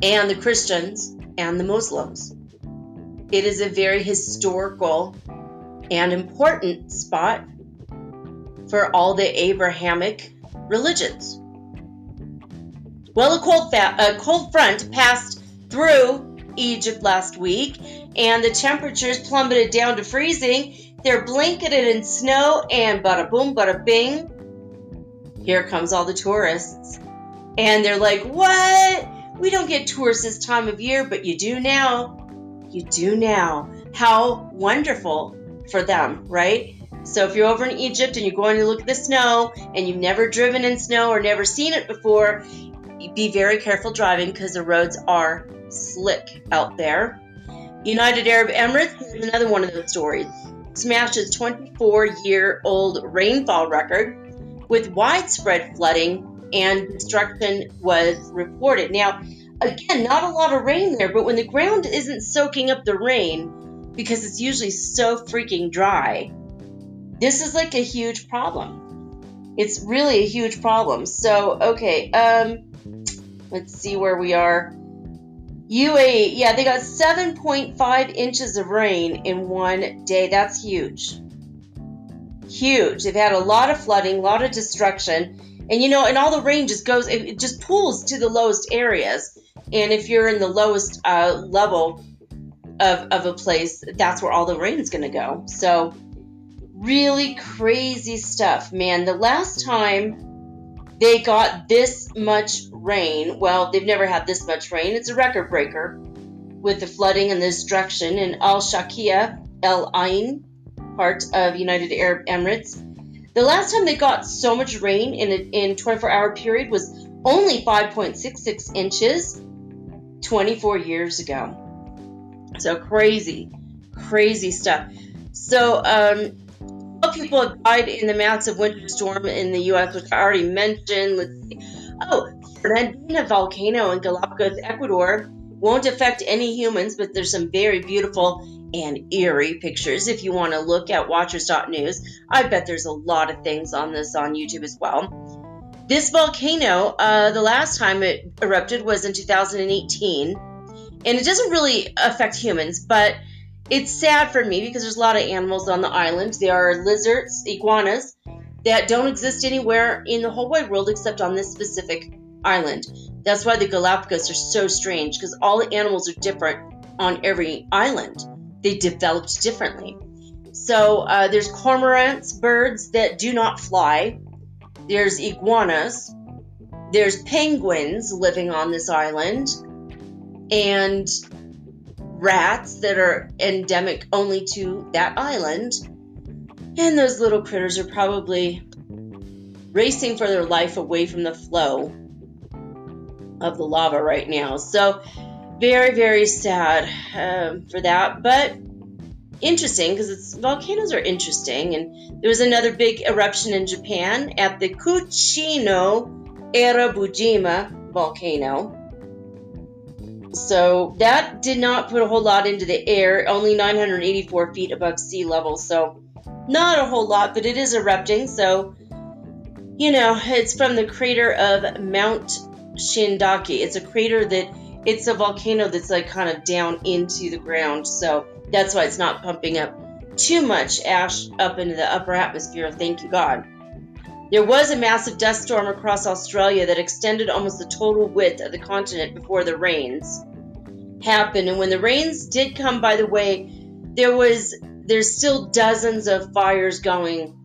and the Christians and the Muslims. It is a very historical and important spot for all the Abrahamic religions. Well, a cold, fa- a cold front passed through Egypt last week and the temperatures plummeted down to freezing. They're blanketed in snow and bada boom, bada bing. Here comes all the tourists. And they're like, what? We don't get tourists this time of year, but you do now. You do now. How wonderful for them, right? So if you're over in Egypt and you're going to look at the snow and you've never driven in snow or never seen it before, be very careful driving because the roads are slick out there. United Arab Emirates is another one of those stories. Smashes 24 year old rainfall record with widespread flooding and destruction was reported. Now, again, not a lot of rain there, but when the ground isn't soaking up the rain, because it's usually so freaking dry, this is like a huge problem. It's really a huge problem. So, okay, um, let's see where we are. UAE, yeah, they got 7.5 inches of rain in one day. That's huge. Huge. They've had a lot of flooding, a lot of destruction. And you know, and all the rain just goes, it just pools to the lowest areas. And if you're in the lowest uh, level of, of a place, that's where all the rain is going to go. So, really crazy stuff, man. The last time they got this much rain, well, they've never had this much rain. It's a record breaker with the flooding and the destruction in Al Shakia, El Ain, part of United Arab Emirates. The last time they got so much rain in a in 24 hour period was only 5.66 inches 24 years ago. So crazy, crazy stuff. So um, people have died in the massive winter storm in the U.S., which I already mentioned. Let's see. Oh, Fernandina volcano in Galapagos, Ecuador won't affect any humans, but there's some very beautiful and eerie pictures if you want to look at watchers.news. I bet there's a lot of things on this on YouTube as well. This volcano, uh, the last time it erupted was in 2018, and it doesn't really affect humans, but it's sad for me because there's a lot of animals on the island. There are lizards, iguanas, that don't exist anywhere in the whole wide world except on this specific island. That's why the Galapagos are so strange because all the animals are different on every island. They developed differently. So uh, there's cormorants, birds that do not fly. There's iguanas. There's penguins living on this island. And rats that are endemic only to that island. And those little critters are probably racing for their life away from the flow of the lava right now. So, very, very sad um, for that. But interesting because it's volcanoes are interesting. And there was another big eruption in Japan at the Kuchino Erabujima volcano. So that did not put a whole lot into the air, only 984 feet above sea level. So not a whole lot, but it is erupting. So, you know, it's from the crater of Mount Shindake. It's a crater that it's a volcano that's like kind of down into the ground. So that's why it's not pumping up too much ash up into the upper atmosphere. Thank you, God. There was a massive dust storm across Australia that extended almost the total width of the continent before the rains happened. And when the rains did come, by the way, there was there's still dozens of fires going,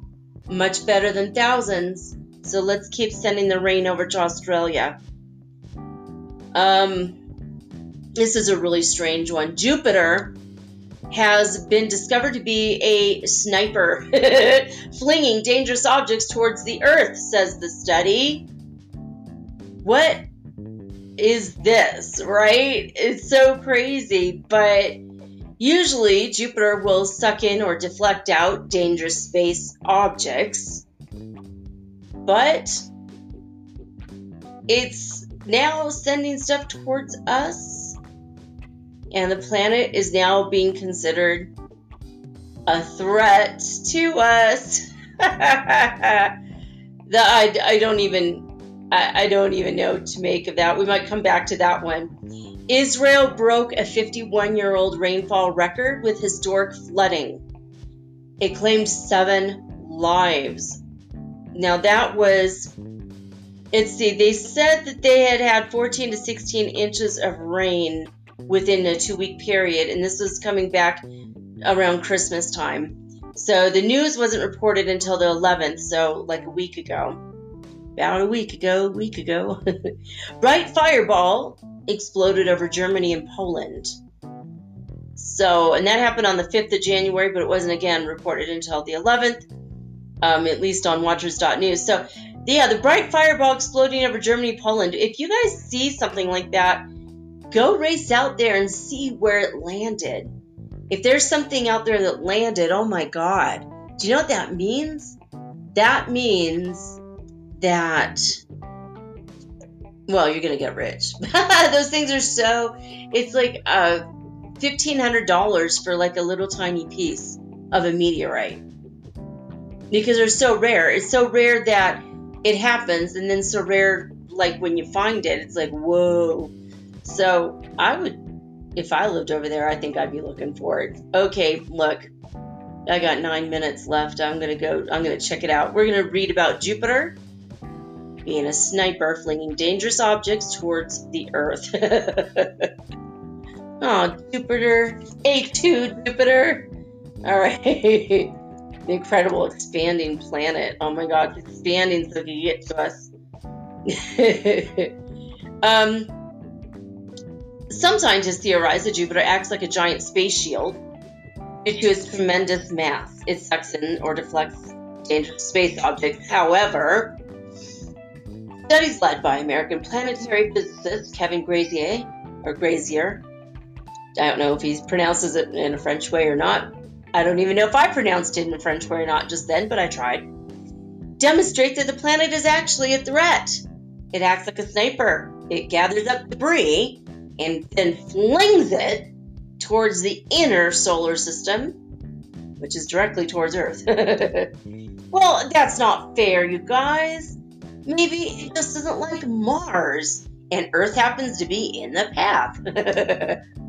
much better than thousands. So let's keep sending the rain over to Australia. Um, this is a really strange one. Jupiter has been discovered to be a sniper flinging dangerous objects towards the Earth, says the study. What is this, right? It's so crazy, but usually Jupiter will suck in or deflect out dangerous space objects. But it's now sending stuff towards us and the planet is now being considered a threat to us. the, I, I don't even I, I don't even know to make of that. We might come back to that one. Israel broke a 51 year old rainfall record with historic flooding. It claimed seven lives. Now that was let's see, they said that they had had 14 to 16 inches of rain within a two week period, and this was coming back around Christmas time. So the news wasn't reported until the 11th, so like a week ago. About a week ago, week ago. Bright fireball exploded over Germany and Poland. So, and that happened on the 5th of January, but it wasn't again reported until the 11th, um, at least on Watchers.news. So, yeah, the bright fireball exploding over Germany, Poland. If you guys see something like that, go race out there and see where it landed. If there's something out there that landed, oh my God. Do you know what that means? That means that, well, you're going to get rich. Those things are so, it's like uh, $1,500 for like a little tiny piece of a meteorite. Because they're so rare. It's so rare that it happens, and then so rare, like when you find it, it's like, whoa. So I would, if I lived over there, I think I'd be looking for it. Okay, look, I got nine minutes left. I'm gonna go. I'm gonna check it out. We're gonna read about Jupiter being a sniper flinging dangerous objects towards the Earth. oh, Jupiter, A2 Jupiter. All right, the incredible expanding planet. Oh my God, expanding so can get to us. um, some scientists theorize that Jupiter acts like a giant space shield due to its tremendous mass. It sucks in or deflects dangerous space objects. However, studies led by American planetary physicist Kevin Grazier, or Grazier, I don't know if he pronounces it in a French way or not. I don't even know if I pronounced it in French or not just then, but I tried. Demonstrate that the planet is actually a threat. It acts like a sniper. It gathers up debris and then flings it towards the inner solar system, which is directly towards Earth. well, that's not fair, you guys. Maybe it just doesn't like Mars, and Earth happens to be in the path.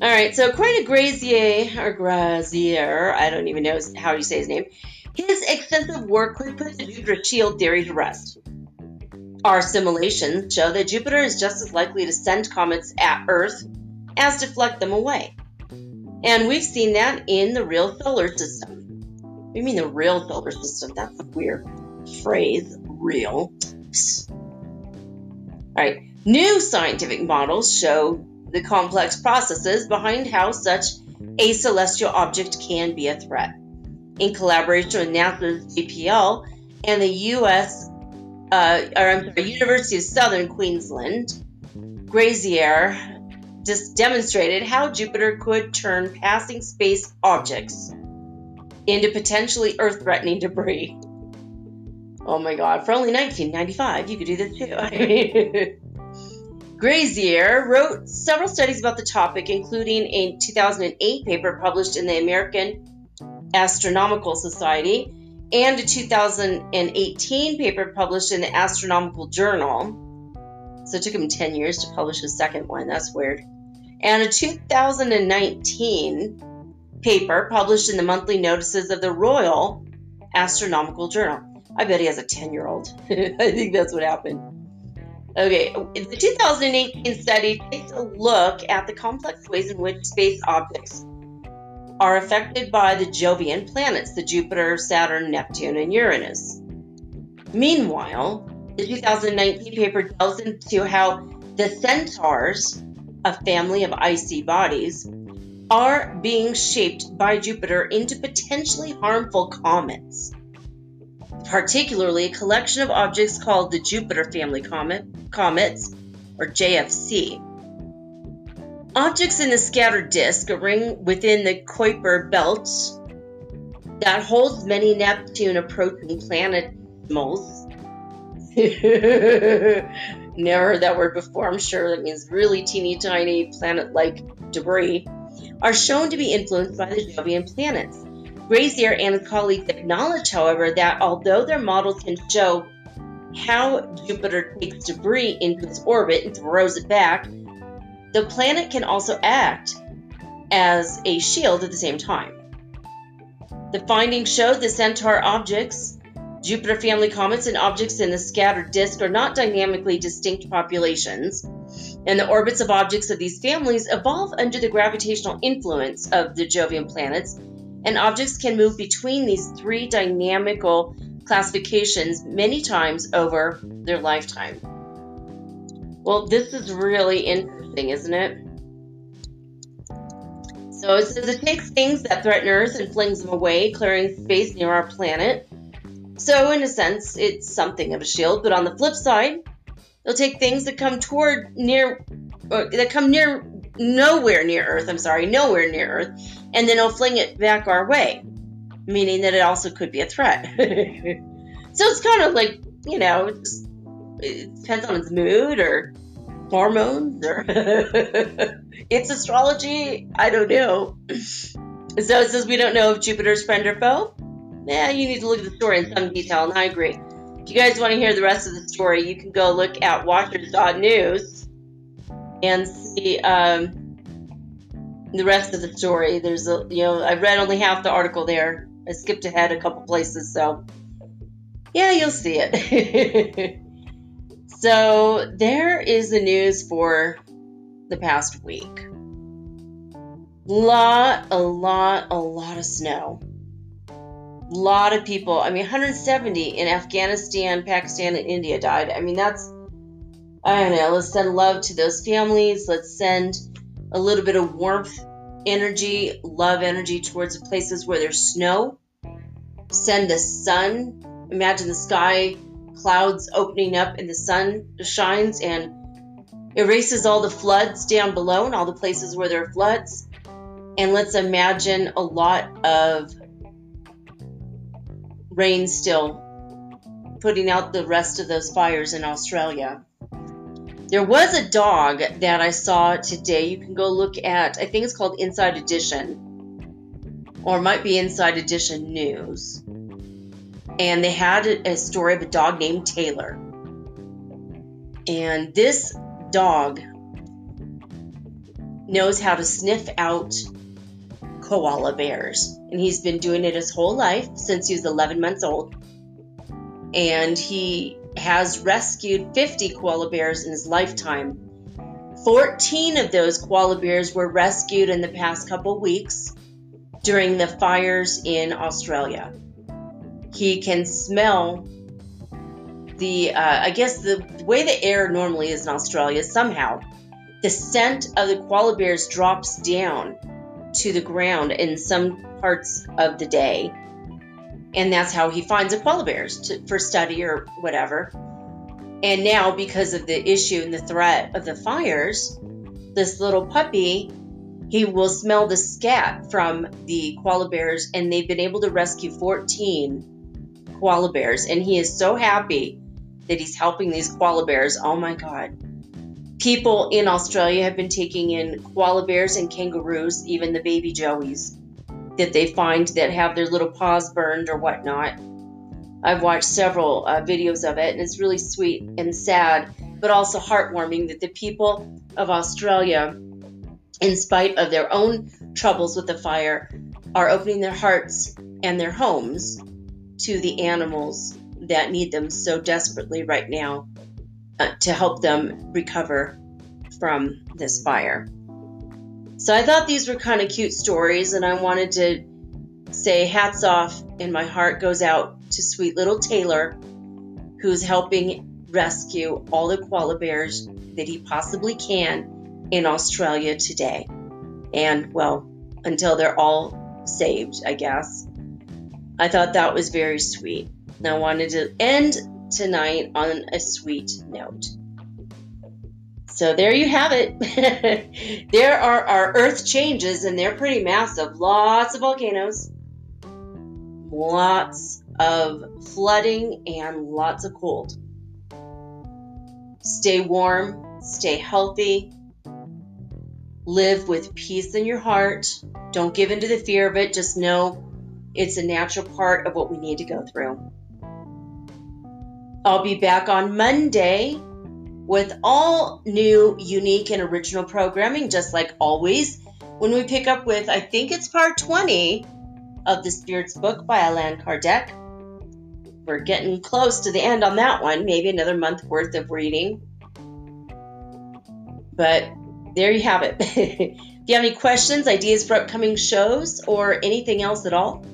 All right, so according to Grazier, or Grazier, I don't even know how you say his name, his extensive work could put the Jupiter shield theory to rest. Our simulations show that Jupiter is just as likely to send comets at Earth as deflect them away. And we've seen that in the real solar system. You mean the real solar system? That's a weird phrase, real. All right, new scientific models show the complex processes behind how such a celestial object can be a threat. In collaboration with NASA's JPL and the U.S. Uh, or sorry, University of Southern Queensland, Grazier just demonstrated how Jupiter could turn passing space objects into potentially Earth threatening debris. Oh my god, for only 1995, you could do this too. Grazier wrote several studies about the topic, including a 2008 paper published in the American Astronomical Society and a 2018 paper published in the Astronomical Journal. So it took him 10 years to publish his second one. That's weird and a 2019 paper published in the monthly notices of the Royal Astronomical Journal. I bet he has a 10 year old. I think that's what happened. Okay, the 2018 study takes a look at the complex ways in which space objects are affected by the Jovian planets, the Jupiter, Saturn, Neptune, and Uranus. Meanwhile, the 2019 paper delves into how the centaurs a family of icy bodies, are being shaped by Jupiter into potentially harmful comets, particularly a collection of objects called the Jupiter family comet, comets, or JFC. Objects in the scattered disk, a ring within the Kuiper belt that holds many Neptune approaching planetimals. Never heard that word before. I'm sure that means really teeny tiny planet like debris, are shown to be influenced by the Jovian planets. Grazier and colleagues acknowledge, however, that although their models can show how Jupiter takes debris into its orbit and throws it back, the planet can also act as a shield at the same time. The findings showed the Centaur objects Jupiter family comets and objects in the scattered disk are not dynamically distinct populations, and the orbits of objects of these families evolve under the gravitational influence of the Jovian planets, and objects can move between these three dynamical classifications many times over their lifetime. Well, this is really interesting, isn't it? So it says it takes things that threaten Earth and flings them away, clearing space near our planet. So, in a sense, it's something of a shield. But on the flip side, it'll take things that come toward near, that come near nowhere near Earth. I'm sorry, nowhere near Earth, and then they'll fling it back our way, meaning that it also could be a threat. so it's kind of like you know, it, just, it depends on its mood or hormones or it's astrology. I don't know. So it says we don't know if Jupiter's friend or foe. Yeah, you need to look at the story in some detail, and I agree. If you guys want to hear the rest of the story, you can go look at Watchers.news and see um, the rest of the story. There's a, you know, I read only half the article there. I skipped ahead a couple places, so yeah, you'll see it. So there is the news for the past week. Lot, a lot, a lot of snow. A lot of people. I mean, 170 in Afghanistan, Pakistan, and India died. I mean, that's, I don't know. Let's send love to those families. Let's send a little bit of warmth, energy, love energy towards the places where there's snow. Send the sun. Imagine the sky clouds opening up and the sun shines and erases all the floods down below and all the places where there are floods. And let's imagine a lot of rain still putting out the rest of those fires in Australia. There was a dog that I saw today. You can go look at, I think it's called Inside Edition, or might be Inside Edition News and they had a story of a dog named Taylor. And this dog knows how to sniff out koala bears. And he's been doing it his whole life since he was 11 months old. And he has rescued 50 koala bears in his lifetime. 14 of those koala bears were rescued in the past couple weeks during the fires in Australia he can smell the uh, I guess the way the air normally is in Australia somehow the scent of the koala bears drops down to the ground in some parts of the day and that's how he finds the koala bears to, for study or whatever and now because of the issue and the threat of the fires this little puppy he will smell the scat from the koala bears and they've been able to rescue 14 koala bears, and he is so happy that he's helping these koala bears. Oh my God. People in Australia have been taking in koala bears and kangaroos, even the baby joeys that they find that have their little paws burned or whatnot. I've watched several uh, videos of it, and it's really sweet and sad, but also heartwarming that the people of Australia, in spite of their own troubles with the fire, are opening their hearts and their homes to the animals that need them so desperately right now uh, to help them recover from this fire. So I thought these were kind of cute stories, and I wanted to say hats off, and my heart goes out to sweet little Taylor, who's helping rescue all the koala bears that he possibly can in Australia today. And, well, until they're all saved, I guess. I thought that was very sweet. And I wanted to end tonight on a sweet note. So there you have it. there are our Earth changes, and they're pretty massive. Lots of volcanoes, lots of flooding, and lots of cold. Stay warm, stay healthy, live with peace in your heart. Don't give in to the fear of it. Just know it's a natural part of what we need to go through. I'll be back on Monday with all new, unique, and original programming, just like always. When we pick up with, I think it's part 20 of the Spirit's book by Allan Kardec. we're getting close to the end on that one. Maybe another month worth of reading. But there you have it. if you have any questions, ideas for upcoming shows, or anything else at all,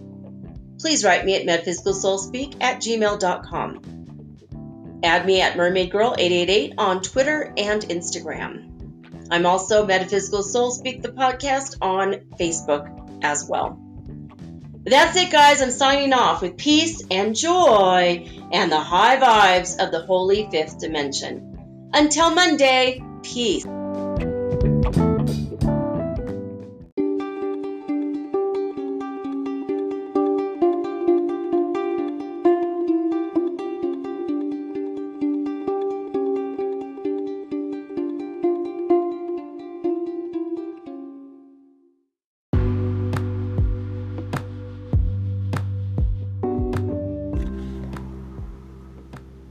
please write me at metaphysicalsoulspeak at gmail.com. Add me at mermaidgirl888 on Twitter and Instagram. I'm also Metaphysical Soul Speak the podcast on Facebook as well. That's it, guys. I'm signing off with peace and joy and the high vibes of the holy fifth dimension. Until Monday, peace.